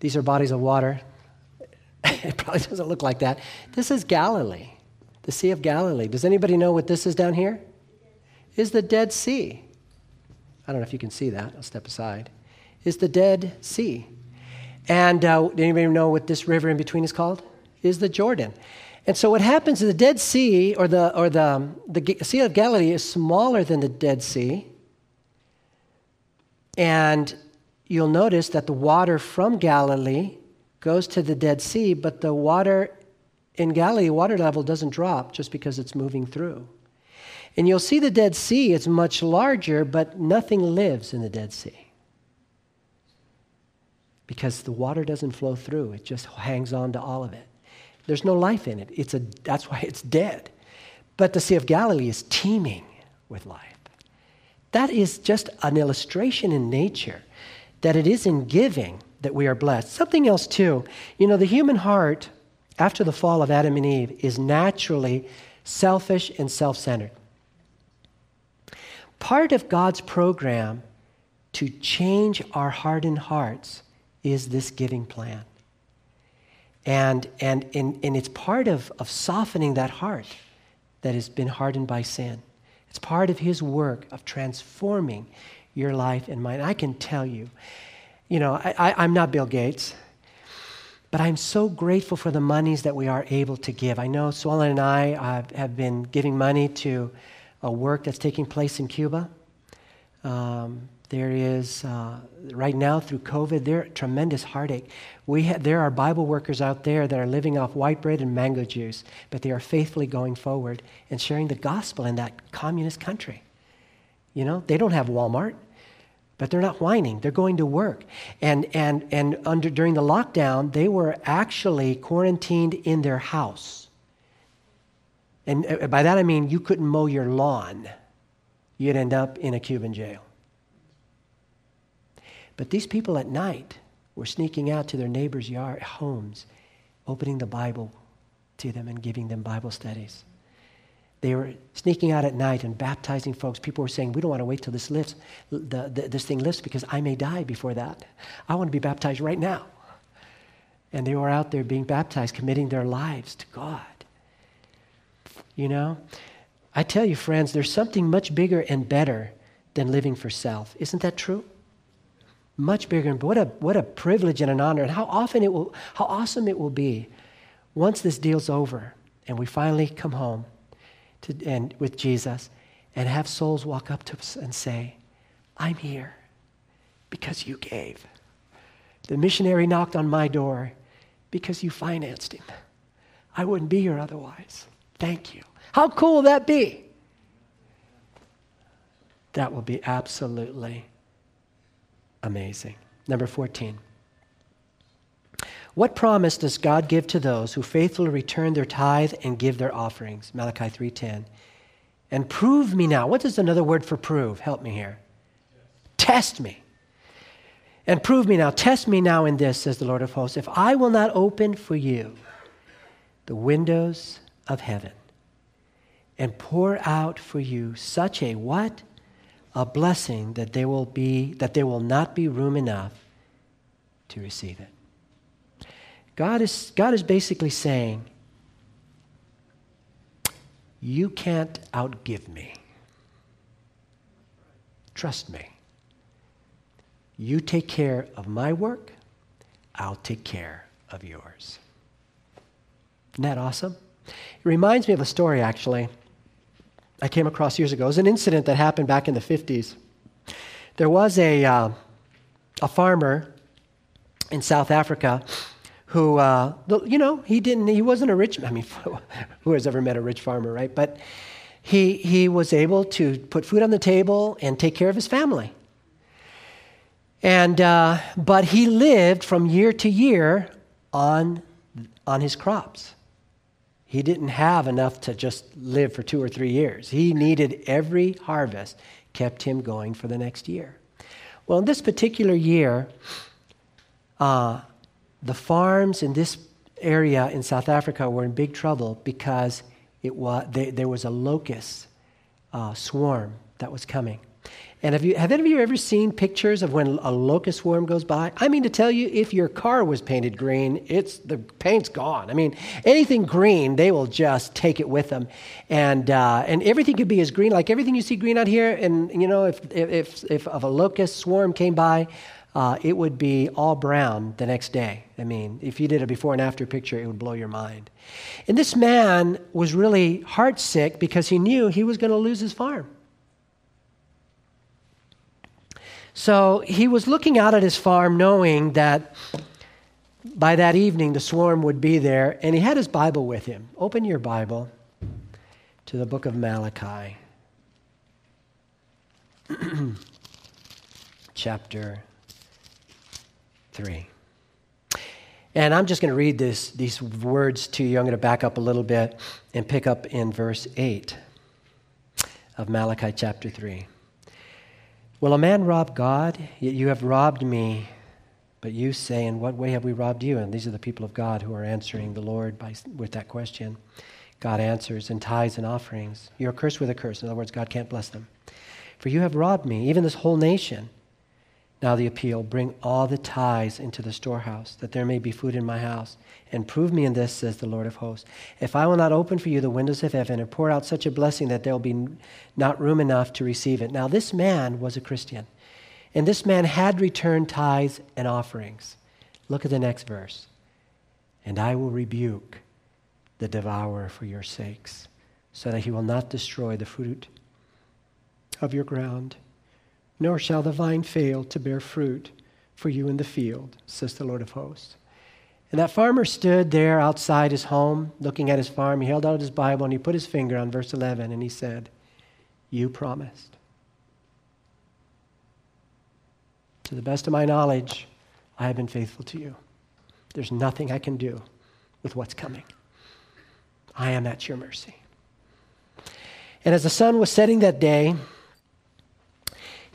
These are bodies of water. it probably doesn't look like that. This is Galilee, the Sea of Galilee. Does anybody know what this is down here? Is the Dead Sea. I don't know if you can see that. I'll step aside. Is the Dead Sea. And uh, anybody know what this river in between is called? Is the Jordan. And so what happens is the Dead Sea, or the, or the, um, the Sea of Galilee, is smaller than the Dead Sea. And you'll notice that the water from Galilee goes to the Dead Sea, but the water in Galilee, water level doesn't drop just because it's moving through. And you'll see the Dead Sea, it's much larger, but nothing lives in the Dead Sea. Because the water doesn't flow through, it just hangs on to all of it. There's no life in it. It's a, that's why it's dead. But the Sea of Galilee is teeming with life. That is just an illustration in nature that it is in giving that we are blessed. Something else, too. You know, the human heart, after the fall of Adam and Eve, is naturally selfish and self centered. Part of God's program to change our hardened hearts is this giving plan. And, and, and, and it's part of, of softening that heart that has been hardened by sin. It's part of His work of transforming your life and mine. I can tell you, you know, I, I, am not Bill Gates, but I'm so grateful for the monies that we are able to give. I know Suellen and I uh, have been giving money to a work that's taking place in Cuba. Um, there is, uh, right now through COVID, there tremendous heartache. We ha- there are Bible workers out there that are living off white bread and mango juice, but they are faithfully going forward and sharing the gospel in that communist country. You know, they don't have Walmart, but they're not whining. They're going to work. And, and, and under, during the lockdown, they were actually quarantined in their house And uh, by that I mean you couldn't mow your lawn, you'd end up in a Cuban jail. But these people at night were sneaking out to their neighbors' yard, homes, opening the Bible to them and giving them Bible studies. They were sneaking out at night and baptizing folks. People were saying, We don't want to wait till this lifts, the, the, this thing lifts because I may die before that. I want to be baptized right now. And they were out there being baptized, committing their lives to God. You know? I tell you, friends, there's something much bigger and better than living for self. Isn't that true? Much bigger and what a what a privilege and an honor, and how often it will how awesome it will be once this deal's over and we finally come home to, and with Jesus and have souls walk up to us and say, I'm here because you gave. The missionary knocked on my door because you financed him. I wouldn't be here otherwise. Thank you. How cool will that be? That will be absolutely amazing. Number 14. What promise does God give to those who faithfully return their tithe and give their offerings? Malachi 3:10. And prove me now. What is another word for prove? Help me here. Test me. And prove me now. Test me now in this, says the Lord of hosts, if I will not open for you the windows of heaven and pour out for you such a what? A blessing that there will be that there will not be room enough to receive it. God is, God is basically saying, You can't outgive me. Trust me. You take care of my work, I'll take care of yours. Isn't that awesome? It reminds me of a story, actually, I came across years ago. It was an incident that happened back in the 50s. There was a, uh, a farmer in South Africa who, uh, you know, he didn't, he wasn't a rich, I mean, who has ever met a rich farmer, right? But he, he was able to put food on the table and take care of his family. And, uh, but he lived from year to year on, on his crops. He didn't have enough to just live for two or three years. He needed every harvest, kept him going for the next year. Well, in this particular year, uh, the farms in this area in South Africa were in big trouble because it was, they, there was a locust uh, swarm that was coming. And have, you, have any of you ever seen pictures of when a locust swarm goes by? I mean, to tell you, if your car was painted green, it's, the paint's gone. I mean, anything green, they will just take it with them. And, uh, and everything could be as green, like everything you see green out here. And, you know, if, if, if, if a locust swarm came by, uh, it would be all brown the next day. I mean, if you did a before and after picture, it would blow your mind. And this man was really heartsick because he knew he was going to lose his farm. So he was looking out at his farm knowing that by that evening the swarm would be there, and he had his Bible with him. Open your Bible to the book of Malachi, chapter 3. And I'm just going to read this, these words to you. I'm going to back up a little bit and pick up in verse 8 of Malachi chapter 3. Will a man rob God? Yet you have robbed me. But you say, In what way have we robbed you? And these are the people of God who are answering the Lord by, with that question. God answers in tithes and offerings. You're cursed with a curse. In other words, God can't bless them. For you have robbed me, even this whole nation. Now the appeal bring all the tithes into the storehouse, that there may be food in my house. And prove me in this, says the Lord of hosts. If I will not open for you the windows of heaven and pour out such a blessing that there will be not room enough to receive it. Now this man was a Christian, and this man had returned tithes and offerings. Look at the next verse. And I will rebuke the devourer for your sakes, so that he will not destroy the fruit of your ground nor shall the vine fail to bear fruit for you in the field, says the Lord of hosts. And that farmer stood there outside his home, looking at his farm. He held out his Bible and he put his finger on verse 11 and he said, You promised. To the best of my knowledge, I have been faithful to you. There's nothing I can do with what's coming. I am at your mercy. And as the sun was setting that day,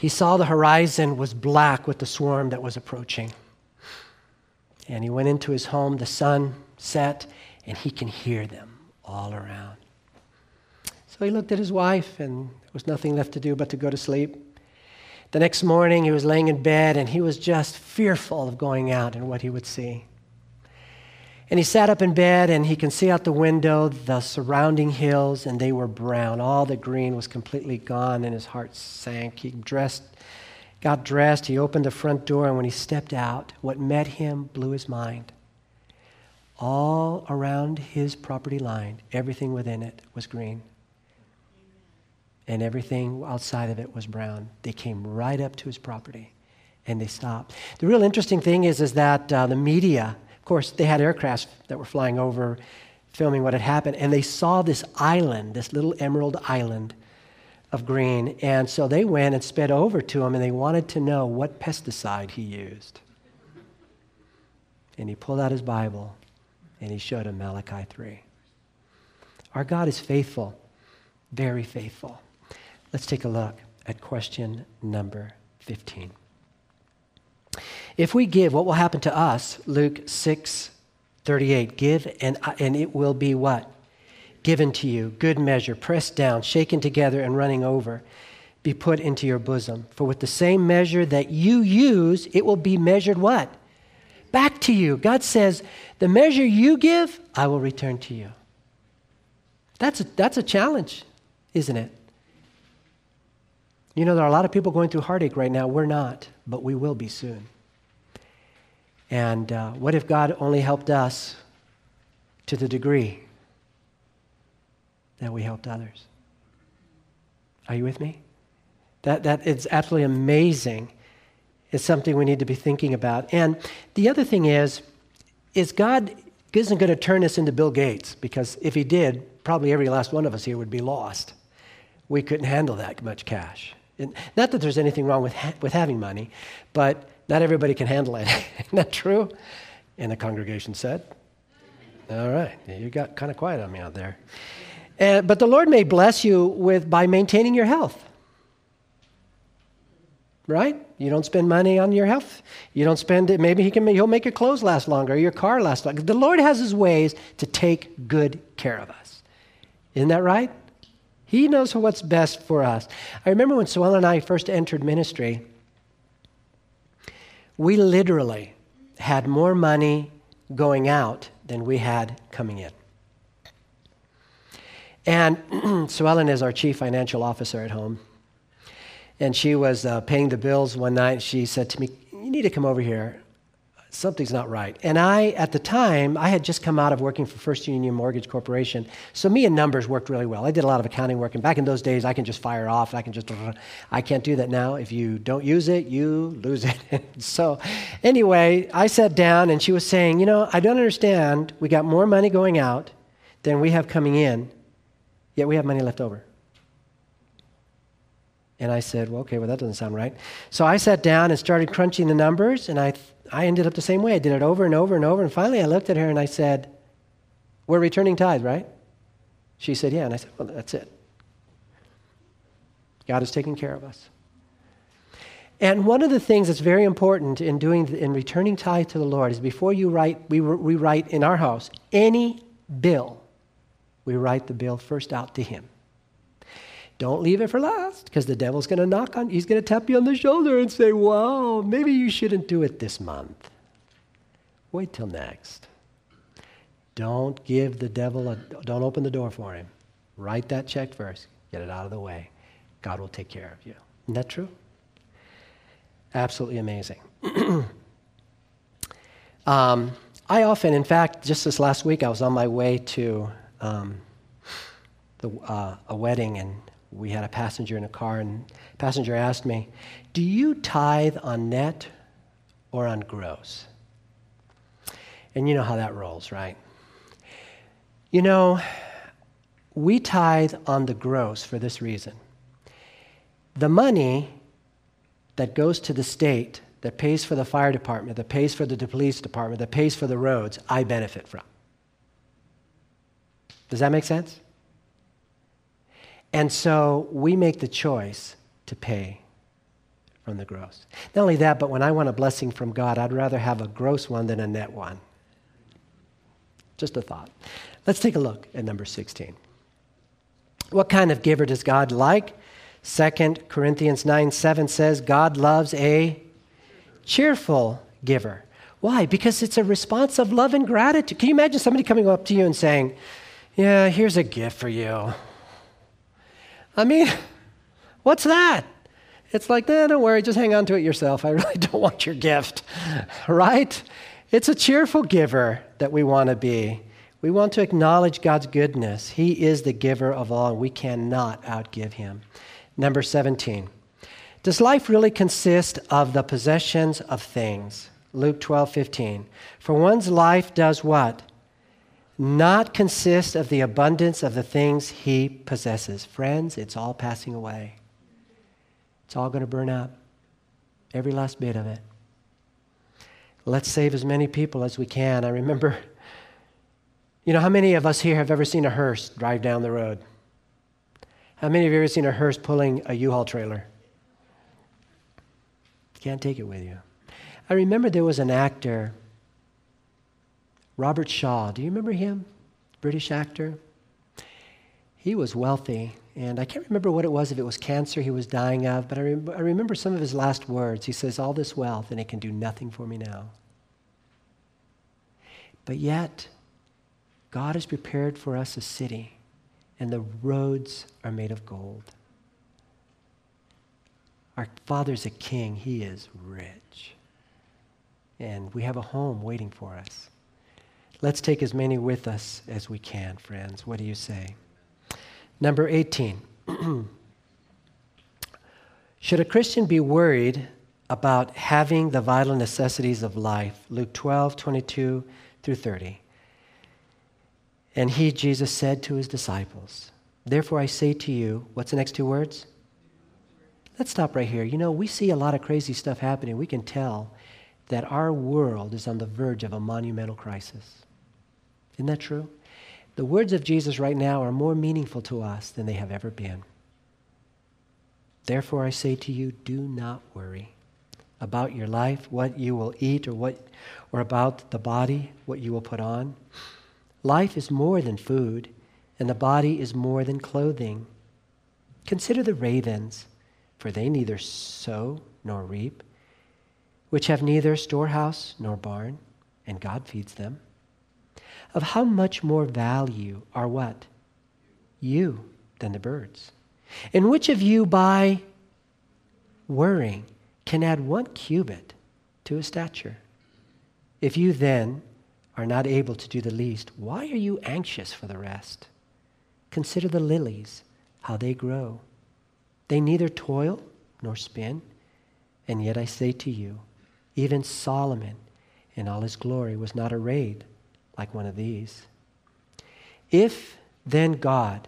he saw the horizon was black with the swarm that was approaching. And he went into his home, the sun set, and he can hear them all around. So he looked at his wife, and there was nothing left to do but to go to sleep. The next morning, he was laying in bed, and he was just fearful of going out and what he would see. And he sat up in bed and he can see out the window the surrounding hills, and they were brown. All the green was completely gone, and his heart sank. He dressed, got dressed, he opened the front door, and when he stepped out, what met him blew his mind. All around his property line, everything within it was green. And everything outside of it was brown. They came right up to his property and they stopped. The real interesting thing is, is that uh, the media, of course, they had aircrafts that were flying over, filming what had happened, and they saw this island, this little emerald island of green. And so they went and sped over to him and they wanted to know what pesticide he used. And he pulled out his Bible and he showed him Malachi 3. Our God is faithful, very faithful. Let's take a look at question number 15. If we give, what will happen to us? Luke 6 38. Give, and, and it will be what? Given to you, good measure, pressed down, shaken together, and running over, be put into your bosom. For with the same measure that you use, it will be measured what? Back to you. God says, the measure you give, I will return to you. That's a, that's a challenge, isn't it? You know, there are a lot of people going through heartache right now. We're not, but we will be soon. And uh, what if God only helped us to the degree that we helped others? Are you with me? That, that is absolutely amazing. It's something we need to be thinking about. And the other thing is, is God isn't going to turn us into Bill Gates because if he did, probably every last one of us here would be lost. We couldn't handle that much cash. And not that there's anything wrong with, ha- with having money, but not everybody can handle it. Isn't that true? And the congregation said, All right, you got kind of quiet on me out there. And, but the Lord may bless you with by maintaining your health. Right? You don't spend money on your health. You don't spend it. Maybe he can. He'll make your clothes last longer, your car last longer. The Lord has His ways to take good care of us. Isn't that right? He knows what's best for us. I remember when Suellen and I first entered ministry, we literally had more money going out than we had coming in. And Suellen is our chief financial officer at home. And she was uh, paying the bills one night. She said to me, You need to come over here something's not right. And I, at the time, I had just come out of working for First Union Mortgage Corporation. So me and numbers worked really well. I did a lot of accounting work. And back in those days, I can just fire off. I can just, I can't do that now. If you don't use it, you lose it. so anyway, I sat down and she was saying, you know, I don't understand. We got more money going out than we have coming in, yet we have money left over. And I said, well, okay, well, that doesn't sound right. So I sat down and started crunching the numbers, and I I ended up the same way. I did it over and over and over. And finally, I looked at her and I said, We're returning tithe, right? She said, Yeah. And I said, Well, that's it. God is taking care of us. And one of the things that's very important in doing in returning tithe to the Lord is before you write, we, we write in our house any bill, we write the bill first out to Him. Don't leave it for last because the devil's going to knock on, he's going to tap you on the shoulder and say, Wow, maybe you shouldn't do it this month. Wait till next. Don't give the devil a, don't open the door for him. Write that check first, get it out of the way. God will take care of you. Isn't that true? Absolutely amazing. um, I often, in fact, just this last week, I was on my way to um, the, uh, a wedding, and we had a passenger in a car, and the passenger asked me, Do you tithe on net or on gross? And you know how that rolls, right? You know, we tithe on the gross for this reason. The money that goes to the state, that pays for the fire department, that pays for the police department, that pays for the roads, I benefit from. Does that make sense? And so we make the choice to pay from the gross. Not only that, but when I want a blessing from God, I'd rather have a gross one than a net one. Just a thought. Let's take a look at number 16. What kind of giver does God like? 2 Corinthians 9 7 says, God loves a cheerful giver. Why? Because it's a response of love and gratitude. Can you imagine somebody coming up to you and saying, Yeah, here's a gift for you? I mean, what's that? It's like, eh, don't worry, just hang on to it yourself. I really don't want your gift, right? It's a cheerful giver that we want to be. We want to acknowledge God's goodness. He is the giver of all, and we cannot outgive him. Number 17. Does life really consist of the possessions of things? Luke 12, 15. For one's life does what? Not consist of the abundance of the things he possesses. Friends, it's all passing away. It's all going to burn up. Every last bit of it. Let's save as many people as we can. I remember, you know, how many of us here have ever seen a hearse drive down the road? How many of you have ever seen a hearse pulling a U Haul trailer? Can't take it with you. I remember there was an actor, Robert Shaw. Do you remember him? British actor. He was wealthy, and I can't remember what it was, if it was cancer he was dying of, but I, I remember some of his last words. He says, All this wealth, and it can do nothing for me now. But yet, God has prepared for us a city, and the roads are made of gold. Our Father's a king, He is rich and we have a home waiting for us. Let's take as many with us as we can, friends. What do you say? Number 18. Should a Christian be worried about having the vital necessities of life? Luke 12, 22 through 30. And he, Jesus, said to his disciples, Therefore I say to you, what's the next two words? Let's stop right here. You know, we see a lot of crazy stuff happening. We can tell that our world is on the verge of a monumental crisis. Isn't that true? The words of Jesus right now are more meaningful to us than they have ever been. Therefore, I say to you, do not worry about your life, what you will eat, or, what, or about the body, what you will put on. Life is more than food, and the body is more than clothing. Consider the ravens, for they neither sow nor reap which have neither storehouse nor barn, and God feeds them, of how much more value are what? You than the birds. And which of you, by worrying, can add one cubit to his stature? If you then are not able to do the least, why are you anxious for the rest? Consider the lilies, how they grow. They neither toil nor spin, and yet I say to you, even Solomon, in all his glory, was not arrayed like one of these. If then God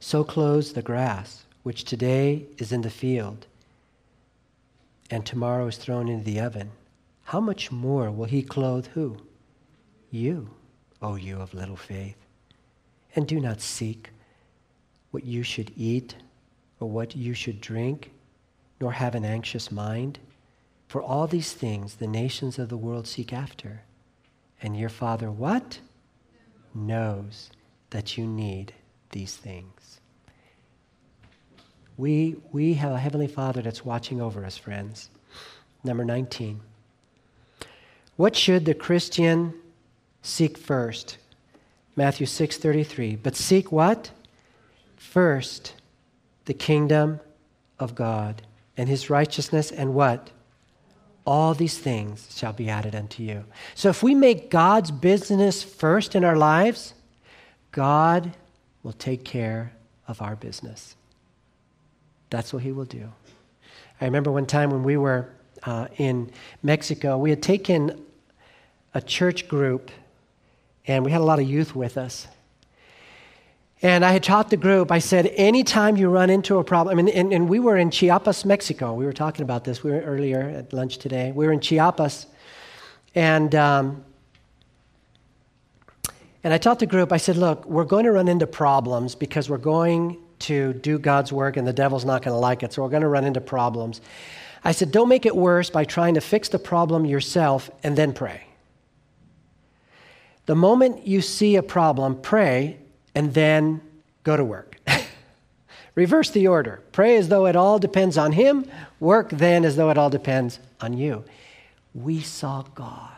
so clothes the grass, which today is in the field and tomorrow is thrown into the oven, how much more will he clothe who? You, O you of little faith. And do not seek what you should eat or what you should drink nor have an anxious mind. For all these things the nations of the world seek after. And your Father, what? Knows that you need these things. We, we have a Heavenly Father that's watching over us, friends. Number 19. What should the Christian seek first? Matthew 6:33. But seek what? First, the kingdom of God and his righteousness, and what? All these things shall be added unto you. So if we make God's business first in our lives, God will take care of our business. That's what he will do. I remember one time when we were uh, in Mexico, we had taken a church group, and we had a lot of youth with us. And I had taught the group, I said, anytime you run into a problem, I mean, and, and we were in Chiapas, Mexico. We were talking about this we were earlier at lunch today. We were in Chiapas. And, um, And I taught the group, I said, look, we're going to run into problems because we're going to do God's work and the devil's not going to like it. So we're going to run into problems. I said, don't make it worse by trying to fix the problem yourself and then pray. The moment you see a problem, pray and then go to work. Reverse the order. Pray as though it all depends on Him, work then as though it all depends on you. We saw God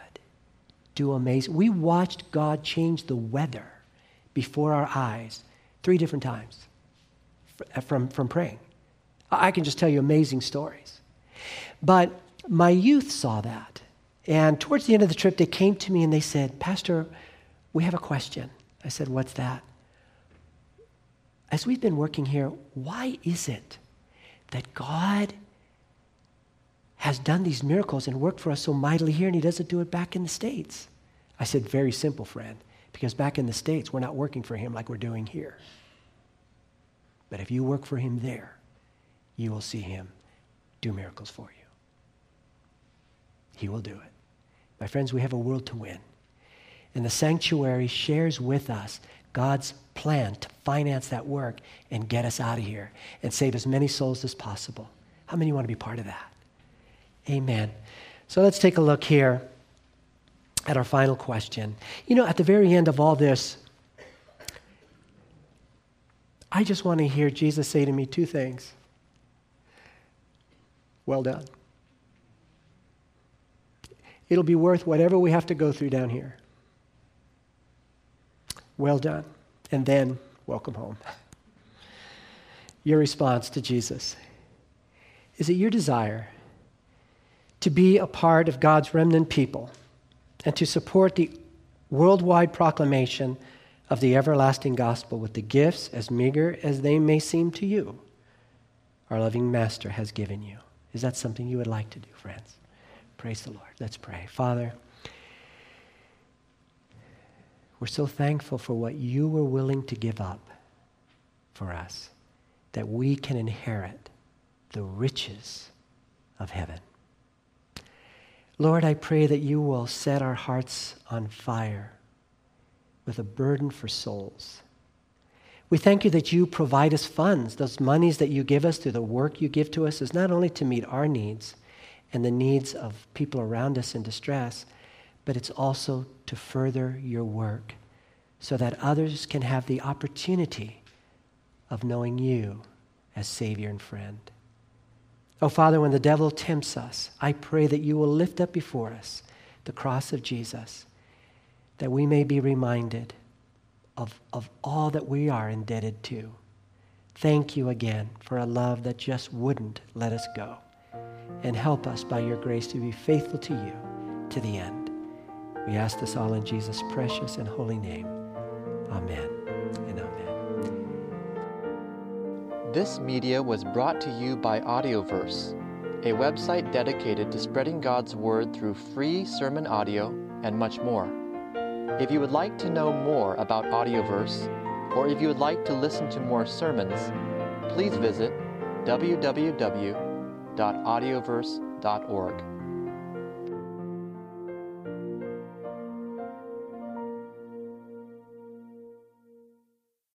do amazing. We watched God change the weather before our eyes three different times uh, from, from praying. I can just tell you amazing stories. But my youth saw that. And towards the end of the trip, they came to me and they said, Pastor, we have a question. I said, What's that? As we've been working here, why is it that God has done these miracles and worked for us so mightily here and he doesn't do it back in the States? I said, Very simple, friend, because back in the States, we're not working for him like we're doing here. But if you work for him there, you will see him do miracles for you. He will do it. My friends, we have a world to win. And the sanctuary shares with us God's plan to finance that work and get us out of here and save as many souls as possible. How many want to be part of that? Amen. So let's take a look here at our final question. You know, at the very end of all this, I just want to hear Jesus say to me two things Well done. It'll be worth whatever we have to go through down here. Well done. And then, welcome home. Your response to Jesus is it your desire to be a part of God's remnant people and to support the worldwide proclamation of the everlasting gospel with the gifts, as meager as they may seem to you, our loving Master has given you? Is that something you would like to do, friends? Praise the Lord. Let's pray. Father, we're so thankful for what you were willing to give up for us, that we can inherit the riches of heaven. Lord, I pray that you will set our hearts on fire with a burden for souls. We thank you that you provide us funds. Those monies that you give us through the work you give to us is not only to meet our needs and the needs of people around us in distress, but it's also to further your work so that others can have the opportunity of knowing you as Savior and friend. Oh, Father, when the devil tempts us, I pray that you will lift up before us the cross of Jesus, that we may be reminded of, of all that we are indebted to. Thank you again for a love that just wouldn't let us go. And help us by your grace to be faithful to you to the end. We ask this all in Jesus' precious and holy name. Amen and amen. This media was brought to you by Audioverse, a website dedicated to spreading God's Word through free sermon audio and much more. If you would like to know more about Audioverse, or if you would like to listen to more sermons, please visit www.audioverse.org.